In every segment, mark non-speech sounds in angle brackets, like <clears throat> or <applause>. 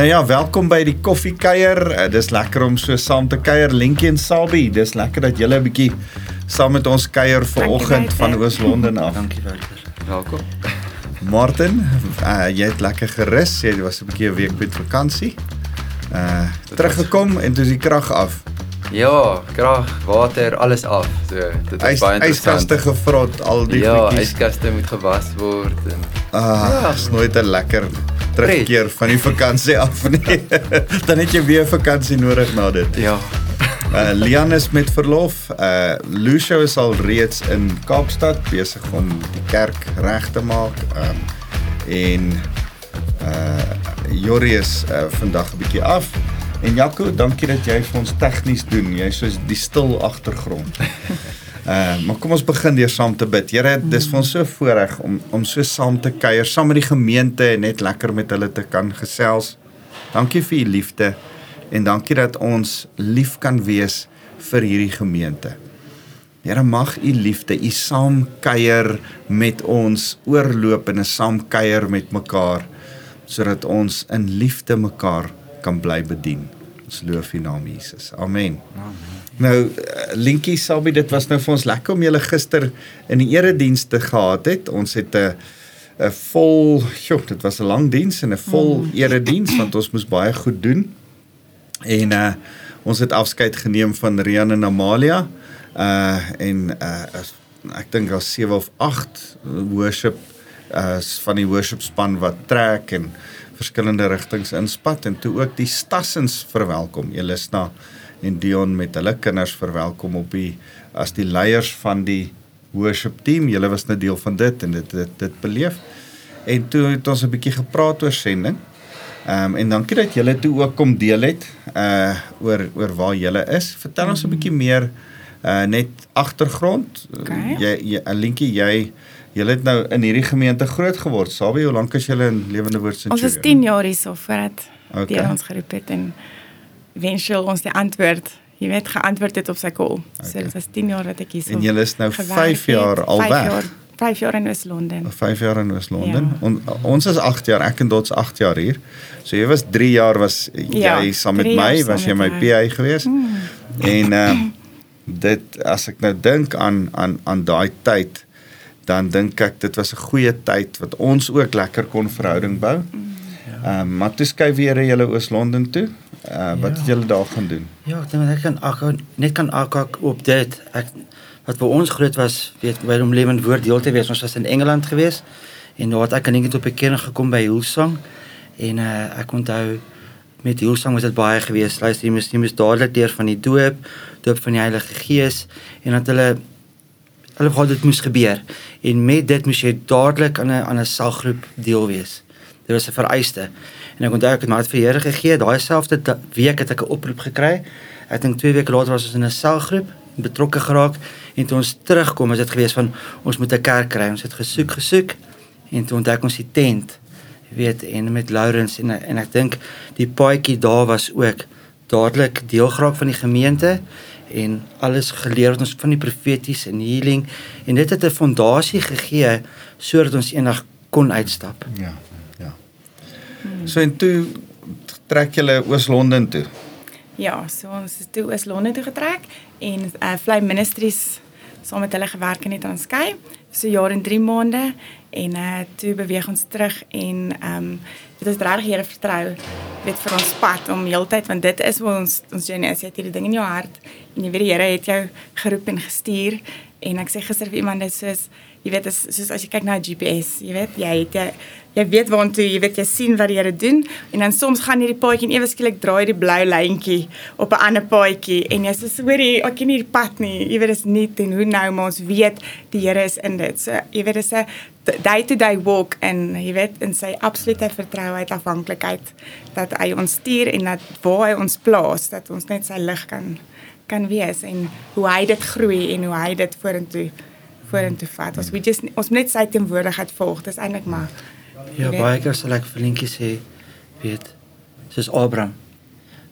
Nou ja, welkom by die koffiekuier. Uh, dis lekker om so saam te kuier, Linkie en Sabie. Dis lekker dat julle 'n bietjie saam met ons kuier vanoggend van Oos-London af. Dankie Wouter. Welkom. Martin, uh, jy het lekker gerus. Jy was 'n bietjie 'n week met vakansie. Uh teruggekom en toe is die krag af. Ja, krag, water, alles af. So, dit is baie interessant. Yskaste gevrot al die ja, goedjies. Ja, yskaste moet gewas word en Ah, ja. is nooit 'n lekker terugkeer van die vakansie af nie. <laughs> Dan het jy weer vakansie nodig na dit. Ja. Uh Lian is met verlof. Uh Lucio is al reeds in Kaapstad besig om die kerk reg te maak. Um en uh Joris uh vandag 'n bietjie af. En Jaco, dankie dat jy vir ons tegnies doen. Jy's soos die stil agtergrond. <laughs> Uh maar kom ons begin deur saam te bid. Here, dis vir ons so voorreg om om so saam te kuier saam met die gemeente en net lekker met hulle te kan gesels. Dankie vir u liefde en dankie dat ons lief kan wees vir hierdie gemeente. Here mag u liefde, u saam kuier met ons oorloop en 'n saam kuier met mekaar sodat ons in liefde mekaar kan bly bedien. Ons loof U naam Jesus. Amen. Amen. Nou eh, Linkie Sabie, dit was nou vir ons lekker om julle gister in die eredienste gehad het. Ons het 'n 'n vol, joh, dit was 'n lang diens en 'n vol mm. erediens want ons moes baie goed doen. En uh ons het afskeid geneem van Rian en Amalia. Uh en uh ek dink daar's 7 of 8 worship uh van die worship span wat trek en verskillende rigtings inspat en toe ook die Stassens verwelkom. Elisna en Dion met hulle kinders verwelkom op die as die leiers van die worship team. Julle was nou deel van dit en dit dit, dit beleef. En toe het ons 'n bietjie gepraat oor sending. Ehm um, en dankie dat julle toe ook kom deel het uh oor oor waar julle is. Vertel ons 'n bietjie meer uh net agtergrond. Okay. Jy 'n linkie jy Julle het nou in hierdie gemeente groot geword. Sabie, hoe lank is julle in Lewende Woord Centurion? Ons is 10 jaar hierso voordat okay. die ons geroep het en wensel ons die antwoord. Jy weet geantwoord het op sy call. Okay. So dit was 10 jaar dat ek hierso. En julle is nou 5 jaar al weg. 5 jaar. 5 jaar in Oos-London. 5 jaar in Oos-London. Ja. Ons is 8 jaar, ek en Dots 8 jaar hier. So jy was 3 jaar was ja, jy saam met my, was jy my PA geweest. Hmm. En uh <clears throat> dit as ek nou dink aan aan aan daai tyd dan dink ek dit was 'n goeie tyd wat ons ook lekker kon verhouding bou. Ehm ja. um, maar toe skuif weer jy hulle Oos-London toe. Uh, wat ja. het julle daar gaan doen? Ja, ek dink ek kan ek net kan akak op dit. Ek wat vir ons groot was, weet by om lewend woord deel te wees. Ons was in Engeland gewees en daar het ek aan ding tot bekering gekom by Hillsong en uh, ek onthou met Hillsong was dit baie gewees. Luister, jy moes jy moes dadelik deur van die doop, doop van die Heilige Gees en dat hulle hulle wou dit moes gebeur en met dit moes jy dadelik aan 'n aan 'n selgroep deel wees. Dit was 'n vereiste. En ek onthou ek het my hart vir Here gegee. Daai selfde week het ek 'n oproep gekry. Ek dink 2 weke later was ons in 'n selgroep betrokke geraak en toe ons terugkom is dit gewees van ons moet 'n kerk kry. Ons het gesoek gesoek en toe ontdek ons die tent. Jy weet en met Lawrence en en ek dink die paadjie daar was ook dadelik deel geraak van die gemeente en alles geleer wat ons van die profeties en healing en dit het 'n fondasie gegee sodat ons eendag kon uitstap. Ja. Ja. So en toe trek julle Oos-London toe. Ja, so ons het toe Oos-London toe getrek en uh, Fly Ministries saam met hulle gewerk in Transkei so jaar en 3 maande en uh, toe beweeg ons terug en ehm um, dit is regtig Here vertrou weet vir ons pad om heeltyd want dit is wat ons ons journey is jy het hierdie ding in jou hart en jy weet die Here het jou geroep en gestuur en ek sê gister vir iemand dit soos jy weet is soos as jy kyk na 'n GPS jy weet jy het jy, jy weet waartoe jy weet jy sien wat die Here doen en dan soms gaan hierdie paadjie en ewe skielik draai die blou lyntjie op 'n ander paadjie en jy sê hoorie ek ken hierdie pad nie. Jy weet is nie en hoe nou maar ons weet die Here is in dit. So jy weet dis 'n day to day walk en jy weet in sy absolute vertrouheid afhanklikheid dat hy ons stuur en dat waar hy ons plaas dat ons net sy lig kan kan wees en hoe hy dit groei en hoe hy dit vorentoe vorentoe vat. Ons moet just ons moet net sy teenwoordigheid volg. Dis eintlik maar Ja, baie keer sal ek vir Linkie sê, weet, soos Abraham.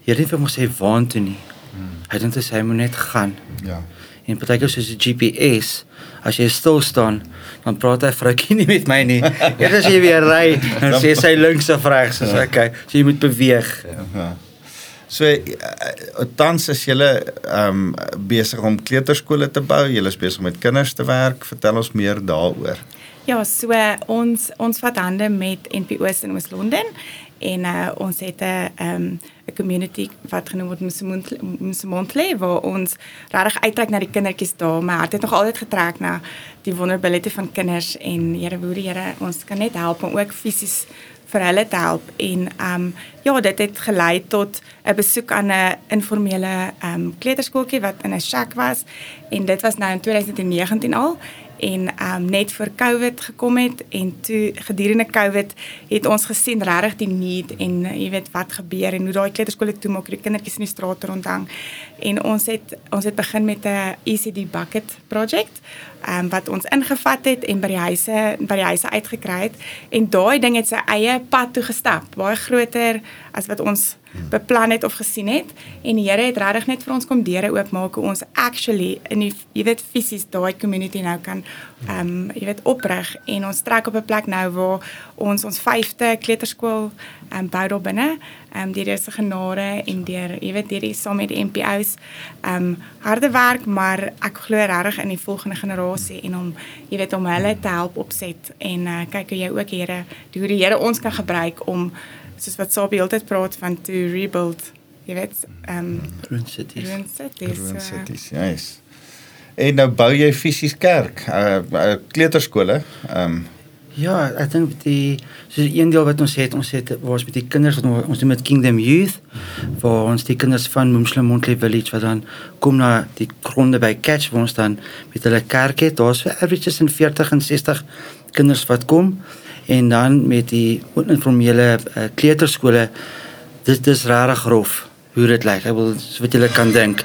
Hier het vir hom sê waant toe nie. Hmm. Hy dink hy moet net gaan. Ja. En partykeer soos 'n GPS, as jy stil staan, dan praat hy vroukie nie met my nie. <laughs> Eers as jy weer ry, dan <laughs> sê sy links of regs, so okay, so jy moet beweeg. Ja. So uh, tans is julle ehm um, besig om kleuterskole te bou. Julle is besig met kinders te werk. Vertel ons meer daaroor. Ja, so ons ons vat hande met NPO's in Oos-London en uh, ons het 'n um, 'n community wat genoem word Msemontle waar ons regtig uittrek na die kindertjies daar maar het dit nog altyd getrek na die wonderbilite van kinders en Here woorde Here ons kan net help om ook fisies vir hulle te help. En ehm um, ja dit het gelei tot 'n besoek aan 'n informele ehm um, kleuterskooltjie wat in 'n shack was. En dit was nou in 2019 al. En um net voor Covid gekom het en toe gedurende Covid het ons gesien regtig die need en uh, jy weet wat gebeur en hoe daai kleuterskole toe maak die kindertjies in die straat rondhang. En ons het ons het begin met 'n ECD bucket project um wat ons ingevat het en by die huise by die huise uitgekry het. En daai ding het sy eie pad toe gestap baie groter as wat ons beplan het of gesien het. En die Here het regtig net vir ons kom deure oopmaak hoe ons actually in die jy weet fisies daai community nou kan ehm um, jy weet oprig en ons trek op 'n plek nou waar ons ons 5de kleuterskool ehm um, bou daar binne ehm um, deur se genade en deur jy weet deur die saam met die MPO's ehm um, harde werk maar ek glo regtig in die volgende generasie en om jy weet om hulle te help opset en uh, kyk hoe jy ook Here hoe die Here ons kan gebruik om soos wat Sabie altyd praat van to rebuild jy weet ehm um, Ruin cities. Ruin cities. So. cities. Ja. Yes. En nou bou jy fisies kerk, uh, uh kleuterskole. Ehm um, Ja, ek dink die so een deel wat ons het, ons het waar ons met die kinders wat ons, doen met Kingdom Youth waar ons die kinders van Mumslemontle Village wat dan kom na die gronde by Catch waar ons dan met hulle kerk het. Daar's vir averages in 40 en 60 kinders wat kom en dan met die informele uh, kleuterskole dis dis regtig grof hoe dit lyk. Ek wil wat julle kan dink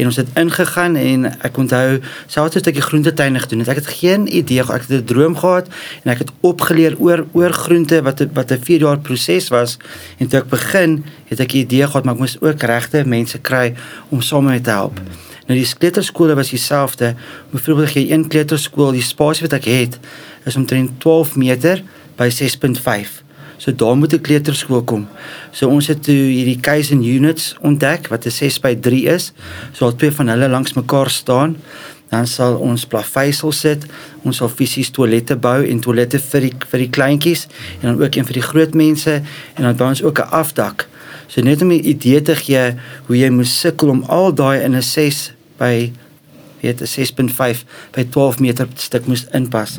en ons het ingegaan en ek onthou selfs 'n stukkie groentetuin gedoen het. Ek het geen idee ek het 'n droom gehad en ek het opgeleer oor oor groente wat wat 'n 4 jaar proses was en toe ek begin het ek 'n idee gehad maar ek moes ook regte mense kry om saam met te help. Nou die kleuterskole was dieselfde. Byvoorbeeld jy een kleuterskool, die spasie wat ek het is omtrent 12 meter by 6.5. So daar moet 'n kleuterskool kom. So ons het toe hierdie Kaizen units ontdek wat 'n 6 by 3 is. So al twee van hulle langs mekaar staan. Dan sal ons plaveisel sit. Ons sal fisies toilette bou en toilette vir die vir die kleintjies en dan ook een vir die groot mense en dan bou ons ook 'n afdak. So net om 'n idee te gee hoe jy moet sukkel om al daai in 'n 6 by weet 'n 6.5 by 12 meter stuk moes inpas.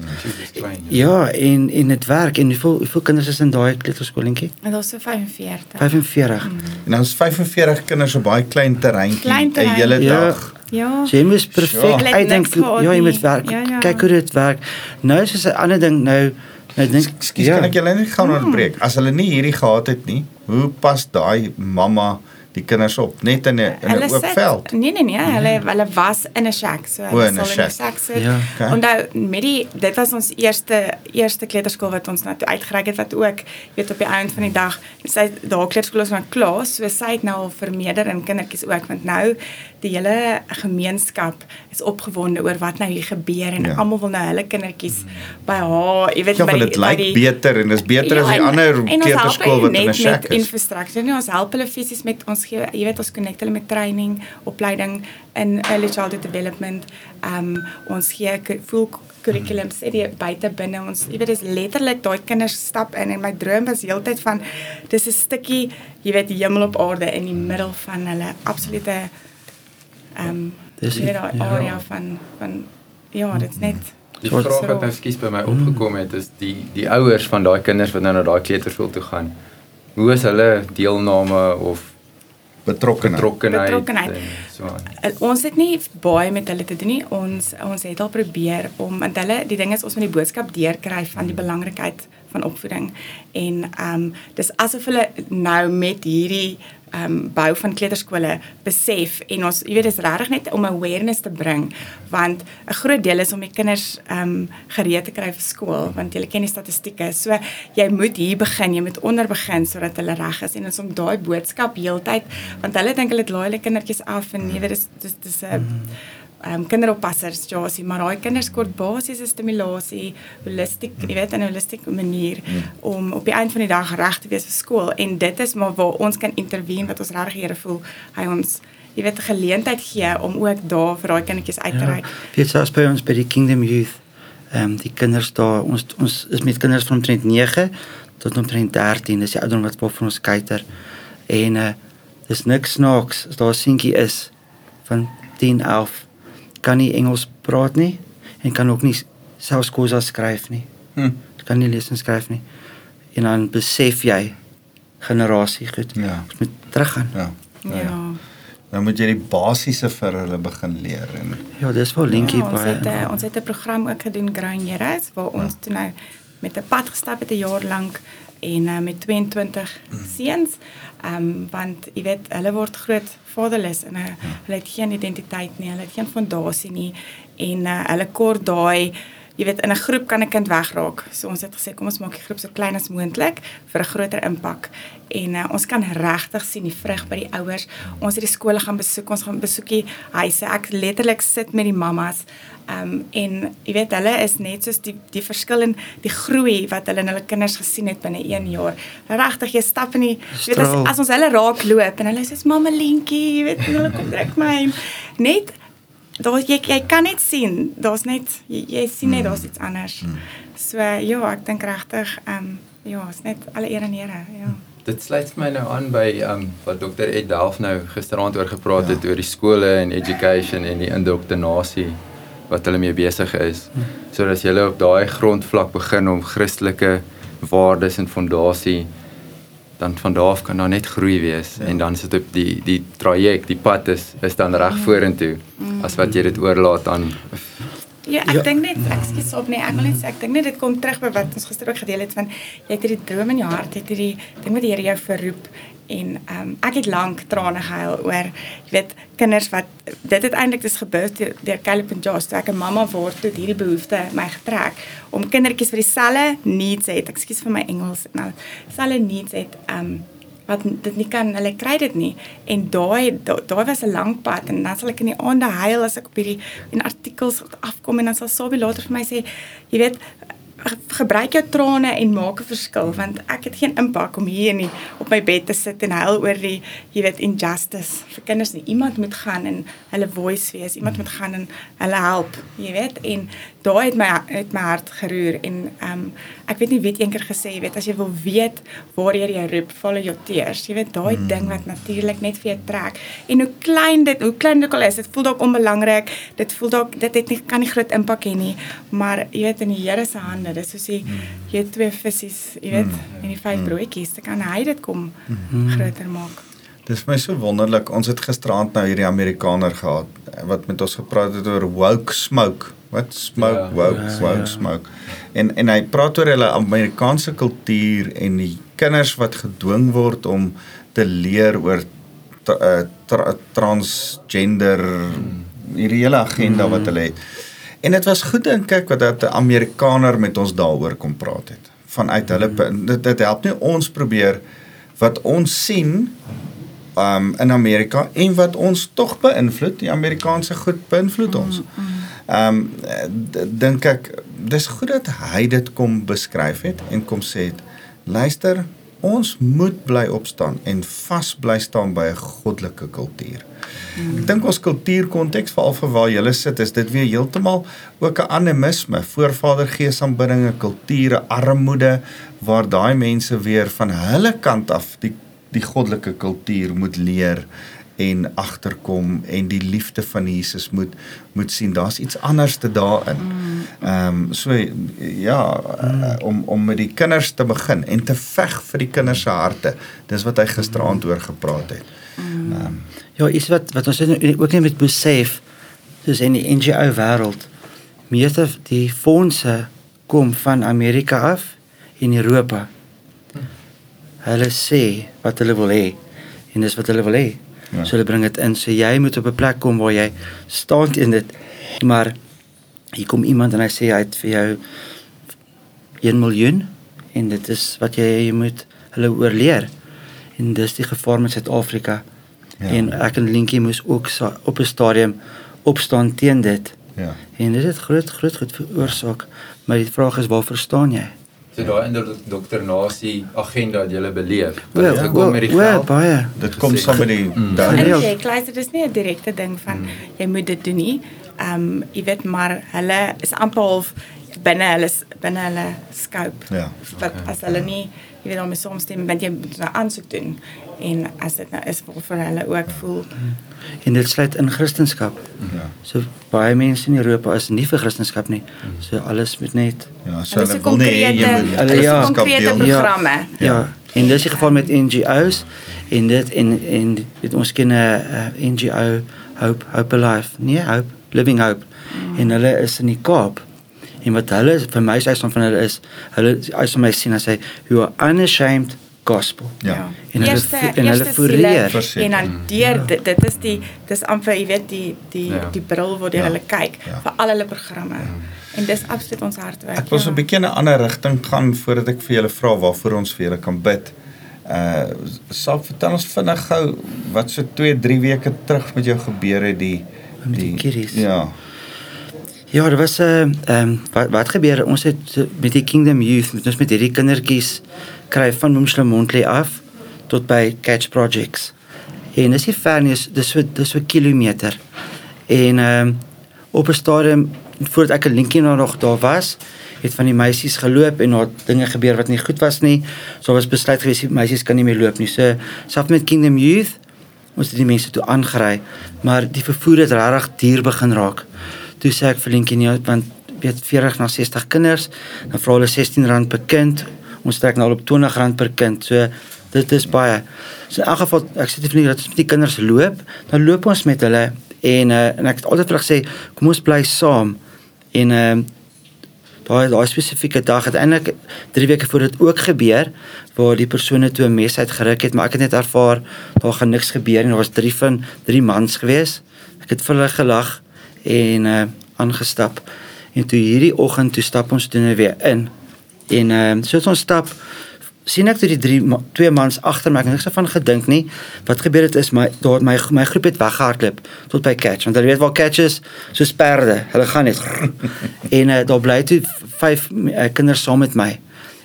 Ja, en en dit werk en hoeveel hoeveel kinders is in daai kleuterskoolentjie? En daar's so 45. 45. Mm. en dan is 45 kinders op baie klein terreintjie Klein 'n hele Ja. dag. Ja. So jy moet perfek Ja. uitdink gehad ja, jy moet werk. Ja, ja. Kyk hoe dit werk. Nou is dit 'n ander ding nou nou dink Ekskuus, ja. kan ek julle net gou Hmm. onderbreek? As hulle nie hierdie gehad het nie, hoe pas daai mamma die kinders op net in 'n in 'n oop sit- veld? Nee nee nee, hulle hulle was in 'n shack. So O, hulle sal in 'n shack. shack sit. Ja. Okay. Onthou met die dit was ons eerste eerste kleuterskool wat ons nou uitgereik het wat ook weet op die einde van die dag sy daar kleuterskool is nou klaar, so sy het nou al vermeerder in kindertjies ook want nou die hele gemeenskap is opgewonde oor wat nou hier gebeur en Ja. ja. almal wil nou hulle kindertjies by haar, jy weet Ja, by die dit by lyk die- beter en dis beter as die en- ander kleuterskool wat in 'n shack is. infrastruktuur. Nee, ons help hulle fisies met ons gee, jy weet ons connect hulle met training, opleiding in early childhood development. Um ons gee full curriculums sê die buite binne ons jy weet dis letterlik daai kinders stap in en my droom was heeltyd van dis 'n stukkie jy weet die hemel op aarde in die middel van hulle absolute um Dis dis daai ja. area van van ja, dit's net Die vraag wat nou skies by my opgekom het is die die ouers van daai kinders wat nou na daai kleuterskool toe gaan. Hoe is hulle deelname of Betrokkenheid. betrokkenheid? Betrokkenheid. en So aan. Uh, ons het nie baie met hulle te doen nie. Ons ons het al probeer om want hulle die ding is ons moet die boodskap deurkry van die belangrikheid van opvoeding en ehm um, dis asof hulle nou met hierdie ehm um, bou van kleuterskole besef en ons jy weet dis regtig net om awareness te bring want 'n groot deel is om die kinders ehm um, gereed te kry vir skool want jy ken die statistieke. So jy moet hier begin, jy moet onder begin sodat hulle reg is en ons om daai boodskap heeltyd want hulle dink hulle het laai hulle kindertjies af en jy weet dis dis dis 'n um, kinderoppassers Josie, maar daai kinders kort basiese stimulasie, holistiek, jy weet in 'n holistieke manier mm. om op die einde van die dag reg te wees vir skool en dit is maar waar ons kan intervene wat ons regtig Here voel hy ons jy weet geleentheid gee om ook daar vir daai kindertjies uit te reik. Ja, weet as by ons by die Kingdom Youth ehm um, die kinders daar ons ons is met kinders van omtrent 9 tot omtrent 13 dis die ouderdom wat vir ons kyker en uh, dis niks snaaks as daar 'n seentjie is van 10 11 kan nie Engels praat nie en kan ook nie selfs kosa skryf nie. Hm. Kan nie lees en skryf nie. En dan besef jy generasie goed. Ja. Ons moet teruggaan. Ja. Ja. ja. Nou moet jy die basiese vir hulle begin leer en Ja, dis wel linkie ja, ons baie. het uh, ons het 'n program ook gedoen Grain Heroes waar ons ja. toe nou met 'n pad gestap het 'n jaar lank en uh, met 22 mm. seuns. Ehm um, want jy weet hulle word groot vaderless en uh, ja. hulle het geen identiteit nie, hulle het geen fondasie nie en uh, hulle kort daai jy weet in 'n groep kan 'n kind wegraak. So ons het gesê kom ons maak die groep so klein as moontlik vir 'n groter impak. En uh, ons kan regtig sien die vrug by die ouers. Ons het die skole gaan besoek, ons gaan besoekie huise. Ek letterlik sit met die mammas. Ehm um, en jy weet hulle is net soos die die verskil in die groei wat hulle in hulle kinders gesien het binne 1 jaar. Regtig jy stap in die jy weet as, as ons hulle raak loop en hulle sê mamma Lentjie, jy weet hulle kom trek my net daar jy jy kan net sien, daar's net jy, jy sien net daar's iets anders. Mm. So ja, ek dink regtig ehm um, ja, is net alle eer en ere, ja. Dit sluit my nou aan by ehm um, wat dokter Ed Delf nou gisteraand oor gepraat ja. het oor die skole en education en die indoktrinasie wat hulle mee besig is. Mm. So as jy op daai grondvlak begin om Christelike waardes en fondasie dan van daar af kan daar net groei wees ja. en dan sit op die die traject, die pad is is dan reg mm. vorentoe mm. as wat jy dit oorlaat aan Ja, ek ja. dink net, ekskuus op nee, ek wil net sê ek dink net dit kom terug by wat ons gister ook gedeel het van jy het hierdie droom in jou hart, het hierdie ding wat die Here jou verroep en ehm um, ek het lank trane gehuil oor jy weet kinders wat dit het eintlik dis gebeur deur, deur Caleb en Josh toe ek 'n mamma word toe hierdie behoefte my getrek om kindertjies vir dieselfde needs het ekskuus vir my Engels nou dieselfde needs het ehm um, wat dit nie kan hulle kry dit nie. En daai daai was 'n lang pad en dan sal ek in die aande huil as ek op hierdie in artikels afkom en dan sal Sabie later vir my sê jy weet gebruik jou trane en maak 'n verskil want ek het geen impak om hier nie op my bed te sit en huil oor die jy weet injustice. Vir kinders nie iemand moet gaan en hulle voice wees iemand moet gaan en hulle help jy weet en daai het my het my hart geroer en um, ek weet nie weet eendag gesê jy weet as jy wil weet waar jy jou roep follow your tears jy weet daai mm. ding wat natuurlik net vir jou trek en hoe klein dit hoe klein dit al is dit voel dalk onbelangrik dit voel dalk dit het nie kan nie groot impak hê nie maar jy weet in die Here se hande dis soos jy mm. jy het twee visse, jy weet, mm. en die vyf mm. broodjies, dan kan hy dit kom mm. groter maak. Dis my so wonderlik. Ons het gisteraand nou hierdie Amerikaner gehad wat met ons gepraat het oor woke smoke. Wat smoke, ja, woke, ja, woke ja. smoke. En en hy praat oor hulle Amerikaanse kultuur en die kinders wat gedwing word om te leer oor tra, uh, tra, transgender hierdie hele agenda mm. wat hulle het. En dit was goed dink ek wat dat 'n Amerikaner met ons daaroor kom praat het. Vanuit hulle hmm. dit, dit help nie ons probeer wat ons sien um in Amerika en wat ons tog beïnvloed, die Amerikaanse goed beïnvloed ons. Um dink ek dis goed dat hy dit kom beskryf het en kom sê het. Luister, ons moet bly opstaan en vas bly staan by 'n goddelike kultuur. Hmm. Ek dink ons kultuurkonteks veral vir waar jy sit is dit weer heeltemal ook 'n animisme, voorvadergees aanbiddinge, kulture, armoede waar daai mense weer van hulle kant af die die goddelike kultuur moet leer en agterkom en die liefde van Jesus moet moet sien daar's iets anders te daarin. Ehm um, so ja mm. om om met die kinders te begin en te veg vir die kinders se harte. Dis wat hy gisteraand oor gepraat het. Mm. Um, ja, is wat wat ons ook net met besef dis in die NGO wêreld meeste die fondse kom van Amerika af in Europa. Hulle sê wat hulle wil hê en dis wat hulle wil hê. Ja. So hulle bring dit in. So jy moet op 'n plek kom waar jy staan in dit. Maar hier kom iemand en hy sê hy het vir jou 1 miljoen en dit is wat jy, jy moet hulle oorleer. En dis die gevaar met Suid-Afrika. Ja. En ek en Linkie moes ook op 'n stadium opstaan teen dit. Ja. En dit het groot groot goed veroorsaak. Maar die vraag is waar verstaan jy? So daai indoktrinasie agenda wat jy beleef. Wel, Wat het gekom met die geld? baie. Dit kom saam met die Mm. daai En jy kleister dis nie 'n direkte ding van jy moet dit doen nie. Ehm um, jy weet maar hulle is amper half binne hulle binne hulle scope. Ja. Wat as hulle nie jy weet daarmee saamstem want jy moet 'n aansoek doen en as dit nou is vir hulle ook voel En dit sluit in Christendom. Ja. So baie mense in Europa is nie vir Christendom nie. So alles moet net Ja, so Hulle wil nie hê jy moet Hulle- ja. konkrete deel. Ja. programme. Ja, en dis die geval met NGO's en dit en en dit ons ken 'n uh, NGO Hope Hope Alive, nee, Hope Living Hope. En hulle is in die Kaap. En wat hulle vir my sê van hulle is, hulle as vir my sien as hy you are unashamed gospel. Ja. En hulle Eerste- en hulle siele En dan deur dit dit is die dis amper jy weet die die Ja. die bril waardeur Ja. hulle kyk Ja. vir al hulle programme. En dis absoluut ons hartwerk. Ek wil so 'n bietjie in 'n ander rigting gaan voordat ek vir julle vra waarvoor ons vir julle kan bid. Uh sal vertel ons vinnig gou wat so 2, 3 weke terug met jou gebeur het die Met die kiddies. Ja. Ja, er was 'n uh, ehm um, wat wat gebeur ons het so met die Kingdom Youth met ons met hierdie kindertjies kry van Moemslemontley af tot by Catch Projects. En dis nie ver nie, dis so dis so kilometer. En ehm um, op 'n stadium voordat ek 'n linkie nou nog daar was, het van die meisies geloop en daar dinge gebeur wat nie goed was nie. So was besluit gewees die meisies kan nie meer loop nie. So selfs met Kingdom Youth ons het die mense toe aangery, maar die vervoer het regtig duur begin raak. Toe sê ek vir Lientjie nee, want weet 40 na 60 kinders, dan vra hulle R16 per kind. Ons trek nou al op R20 per kind. So dit is baie. So in elk geval ek sê vir hulle dat ons met die kinders loop, dan loop ons met hulle en uh, en ek het altyd vir hulle gesê kom ons bly saam. En ehm uh, daai daai spesifieke dag het eintlik 3 weke voor dit ook gebeur waar die persone toe 'n mes uitgeruk het maar ek het net ervaar daar gaan niks gebeur en daar was drie van drie mans gewees ek het vir hulle gelag en uh aangestap. En toe hierdie oggend toe stap ons toe weer in. En uh so het ons stap sien ek toe die drie twee mans agter my ek het niks daarvan gedink nie wat gebeur het is my daar my my groep het weggehardloop tot by catch want hulle weet waar catch is soos perde hulle gaan net <laughs> en uh, daar bly toe vyf uh, kinders saam met my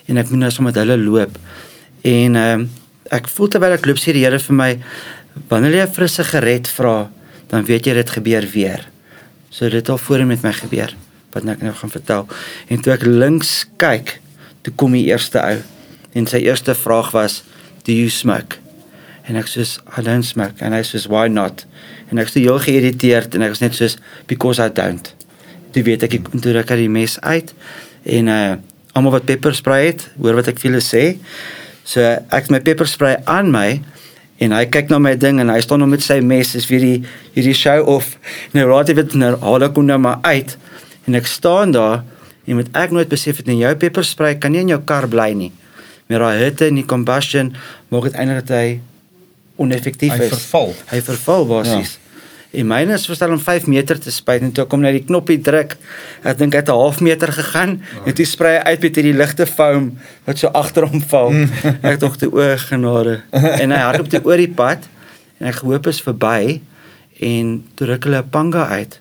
en ek moet nou saam met hulle loop. En uh, ek voel terwyl ek loop sê die Here vir my wanneer jy 'n frisse gered vra dan weet jy dit gebeur weer so dit het al voor met my gebeur wat ek nou gaan vertel. En toe ek links kyk toe kom die eerste ou. En sy eerste vraag was do you smoke? En ek soos I don't smoke. En hy soos why not? En ek sê heel geïrriteerd en ek was net soos because I don't. Toe weet ek ek toe ruk hy die mes uit en uh almal wat pepperspray het hoor wat ek vir hulle sê. So ek het my pepperspray aan my en hy kyk na my ding en hy staan nog met sy mes is weer die hierdie show off. Nou raad hy dit nou haal ek hom nou maar uit. En ek staan daar en moet ek nooit besef het in jou pepperspray kan nie in jou kar bly nie. Met daai hitte en die combustion maak dit eintlik dat hy oneffektief Hy is. verval. hy verval basies. Ja. En myne is verstel om 5 meter te spuit en toe kom net die knoppie druk. Ek dink hy het 'n half meter gegaan en toe sprei hy uit met hierdie ligte foam wat so agter hom val. <laughs> ek dink toe o genade. En hy hardloop toe oor die pad en ek gehoop is verby en toe ruk hulle 'n panga uit.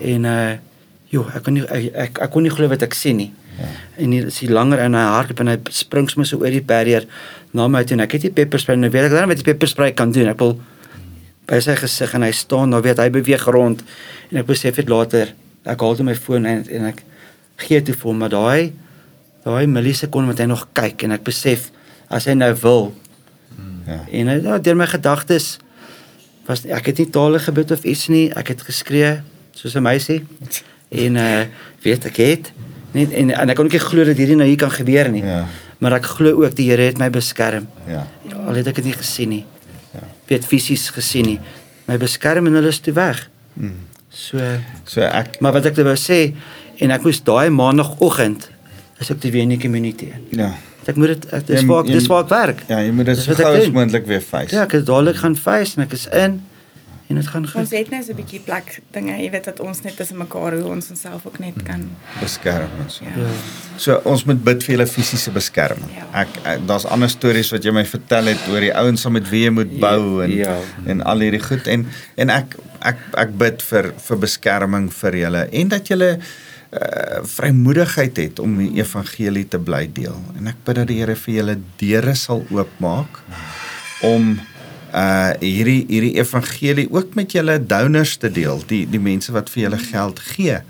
En uh joh, ek kon nie ek ek, ek kon nie glo wat ek sien nie. Ja. En hier is hy langer en hy hardloop en hy spring sommer so oor die barrier na my toe en ek het die pepperspray nou weet ek dan wat die pepperspray kan doen. Ek wil by sy gesig en hy staan daar weet hy beweeg rond en ek besef dit later ek haal toe my foon en, en ek gee toe vir hom maar daai daai millisekonde wat hy nog kyk en ek besef as hy nou wil Ja. en hy, ja, deur my gedagtes was ek het nie tale gebid of iets nie ek het geskree soos 'n meisie en uh weet ek het net en, en ek kon nie glo dat hierdie nou hier kan gebeur nie Ja. maar ek glo ook die Here het my beskerm Ja. al het ek dit nie gesien nie weet fisies gesien nie my beskerm en hulle is toe weg Mm. so So ek maar wat ek wou sê en ek moes daai maandagooggend is ek te weer in die community in ja. ek moet dit dis waar dis waar ek werk Ja, jy moet dit so gou as moontlik weer face. ja ek het dadelik gaan face en ek is in en dit gaan goed. Ons het net so 'n bietjie plek dinge, jy weet dat ons net tussen mekaar hoe ons onsself ook net kan beskerm en so. ja. Ja. So ons moet bid vir julle fisiese beskerming. Ja. Ek, ek daar's ander stories wat jy my vertel het oor die ouens saam met wie jy moet bou en Ja. en al hierdie goed en en ek ek ek bid vir vir beskerming vir julle en dat julle uh, vrymoedigheid het om die evangelie te bly deel. En ek bid dat die Here vir julle deure sal oopmaak om uh hierdie hierdie evangelie ook met julle donors te deel, die die mense wat vir julle geld gee.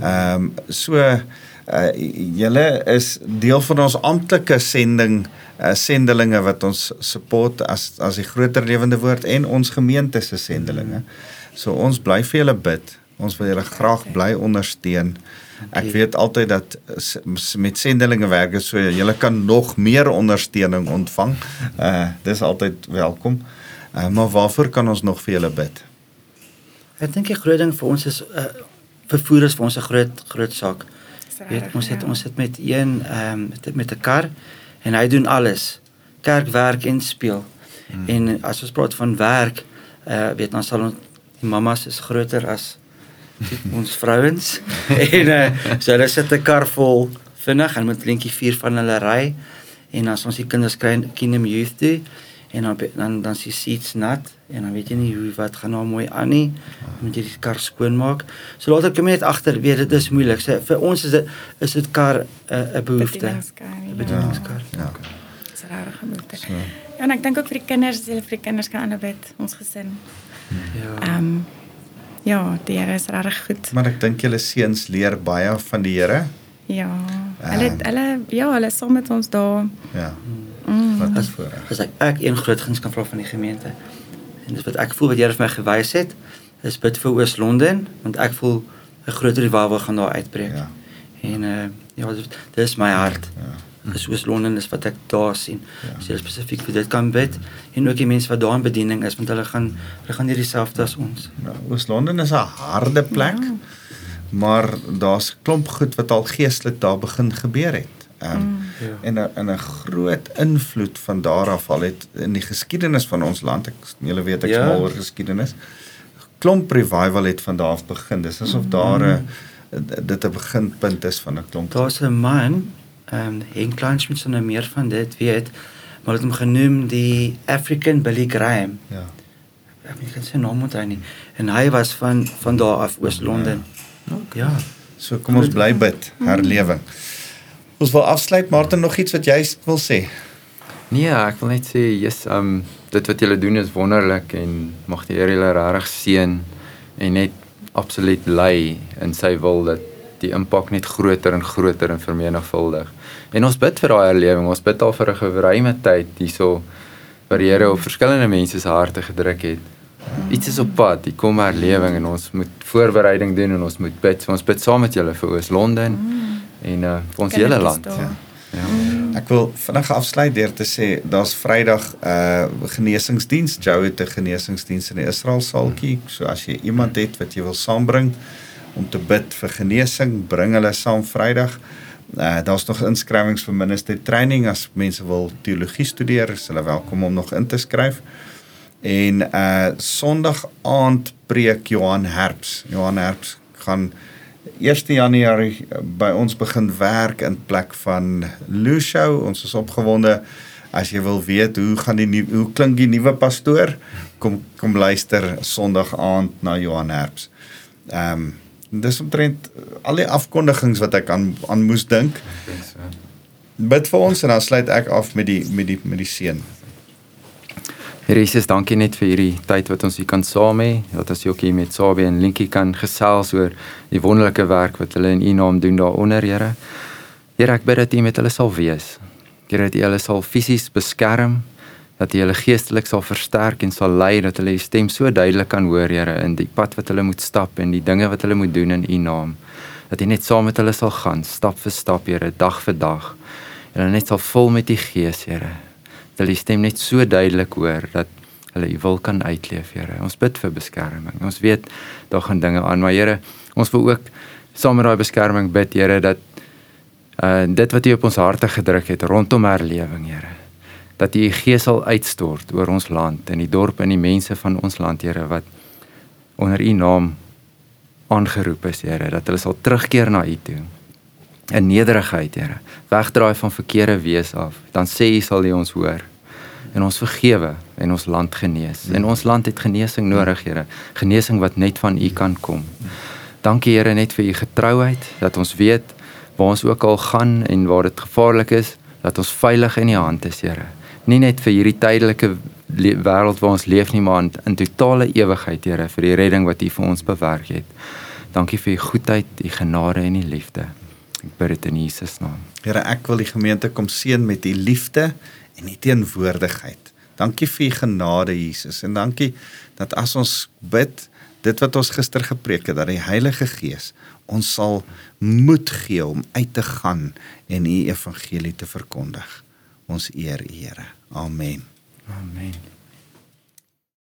Ehm um, so uh julle is deel van ons amptelike sending uh, sendelinge wat ons support as as die groter lewende woord en ons gemeente se sendelinge. So ons bly vir julle bid. Ons wil julle graag bly ondersteun. Ek Dankie. weet altyd dat s- met sendelinge werk dit so julle kan nog meer ondersteuning ontvang. Uh dis altyd welkom. Uh, maar waarvoor kan ons nog vir julle bid? Ek dink die groot ding vir ons is uh, vervoer is vir ons 'n groot groot saak. Weet, ons het ja. ons het met een ehm um, met, met 'n kar en hy doen alles. Kerkwerk en speel. Hmm. En as ons praat van werk, uh weet ons sal ons die mamas is groter as ons vrouens. <laughs> en uh, so hulle sit 'n kar vol vinnig en met lintjie vier van hulle ry en as ons die kinders kry Kingdom Youth toe en dan dan dan sy seats nat en dan weet jy nie hoe wat gaan nou mooi aan nie. Moet jy die kar skoonmaak. So later kom jy net agter, weet dit is moeilik. So vir ons is dit is dit kar 'n uh, 'n behoefte. Bedieningskar, ja. Bedieningskar. Ja. Dis regtig 'n behoefte. So. Ja, en ek dink ook vir die kinders, as hulle vir die kinders kan aanbid, ons gesin. Ja. Ehm ja, die Here is regtig goed. Maar ek dink julle seuns leer baie van die Here. Ja. Hulle Ehm. hulle ja, hulle is saam met ons daar. Ja. Mm. Wat is voorreg. As ek ek een groot guns kan vra van die gemeente. En dis wat ek voel wat Here vir my gewys het, is bid vir Oos-London want ek voel 'n groter revival gaan daar uitbreek. Ja. En uh ja, dis dis my hart. Ja. Dis Oos-London is wat ek daar sien. Ja. Ja. So spesifiek vir dit kan bid en ook die mense wat daar in bediening is want hulle gaan hulle gaan nie dieselfde as ons. Nou, Oos-London is 'n harde plek. Ja. Maar daar's 'n klomp goed wat al geestelik daar begin gebeur het. Ehm um, Ja. en 'n en 'n groot invloed van daar af al het in die geskiedenis van ons land. Ek julle weet ek Ja. ja. mal oor geskiedenis. Klomp revival het van daar af begin. Dis asof daar 'n dit 'n beginpunt is van 'n klomp. Daar's 'n man, ehm um, Henk Kleinschmidt sal nou meer van dit weet, maar het hom genoem die African Billy Graham. Ja. Ek weet nie sy naam onthou nie. En hy was van van daar af Oos-London. Ja. So kom ons bly bid, herlewing. Ons wil afsluit, Martin nog iets wat jy wil sê? Nee, ek wil net sê, yes, um dit wat julle doen is wonderlik en mag die Here julle regtig seën en net absoluut lei in sy wil dat die impak net groter en groter en vermenigvuldig. En ons bid vir daai herlewing. Ons bid al vir 'n geruime tyd hierso wat die Here op verskillende mense se harte gedruk het. Iets is op pad, hier kom herlewing en ons moet voorbereiding doen en ons moet bid. So ons bid saam met julle vir Oos-London mm. en uh vir ons hele land. Ja. ja. Ek wil vinnig afsluit deur te sê daar's Vrydag 'n uh, genesingsdiens. Joe het 'n genesingsdiens in die Israel saaltjie. So as jy iemand het wat jy wil saambring om te bid vir genesing, bring hulle saam Vrydag. Uh daar's nog inskrywings vir minister training as mense wil teologie studeer, is hulle welkom om nog in te skryf. En uh Sondag aand preek Johan Herps. Johan Herps gaan 1 Januarie by ons begin werk in plek van Lucio. Ons is opgewonde. As jy wil weet hoe gaan die nie, hoe klink die nuwe pastoor, kom kom luister Sondag aand na Johan Herps. Ehm um, dis omtrent al die afkondigings wat ek aan aan moes dink. Bid vir ons en dan sluit ek af met die met die met die seën. Here Jesus, dankie net vir hierdie tyd wat ons hier kan saam hê. Dat ons ook hier met Sabie en Linkie kan gesels oor die wonderlike werk wat hulle in U naam doen daaronder, Here. Here, ek bid dat U met hulle sal wees. Here, dat U hulle sal fisies beskerm, dat U hulle geestelik sal versterk en sal lei dat hulle U stem so duidelik kan hoor, Here, in die pad wat hulle moet stap en die dinge wat hulle moet doen in U naam. Dat U net saam met hulle sal gaan, stap vir stap, Here, dag vir dag. En hulle net sal vol met U Gees, Here dat hulle die stem net so duidelik hoor dat hulle u wil kan uitleef, Here. Ons bid vir beskerming. Ons weet daar gaan dinge aan, maar Here, ons wil ook saam met daai beskerming bid, Here, dat uh dit wat U op ons harte gedruk het rondom herlewing, Here, dat U U Gees sal uitstort oor ons land en die dorpe en die mense van ons land, Here, wat onder u naam aangeroep is, Here, dat hulle sal terugkeer na u toe. In nederigheid, Here. Wegdraai van verkeerde wees af. Dan sê u sal u ons hoor en ons vergewe en ons land genees. En ons land het genesing nodig, Here. Genesing wat net van U kan kom. Dankie Here net vir U getrouheid dat ons weet waar ons ook al gaan en waar dit gevaarlik is, dat ons veilig in U hand is, Here. Nie net vir hierdie tydelike wêreld waar ons leef nie, maar in, in totale ewigheid, Here, vir die redding wat U vir ons bewerk het. Dankie vir U goedheid, U genade en U liefde. Ek bid dit in Jesus naam. Here, ek wil die gemeente kom seën met U liefde en U teenwoordigheid. Dankie vir U genade Jesus en dankie dat as ons bid dit wat ons gister gepreek het dat die Heilige Gees ons sal moed gee om uit te gaan en U evangelie te verkondig. Ons eer U Here. Amen. Amen.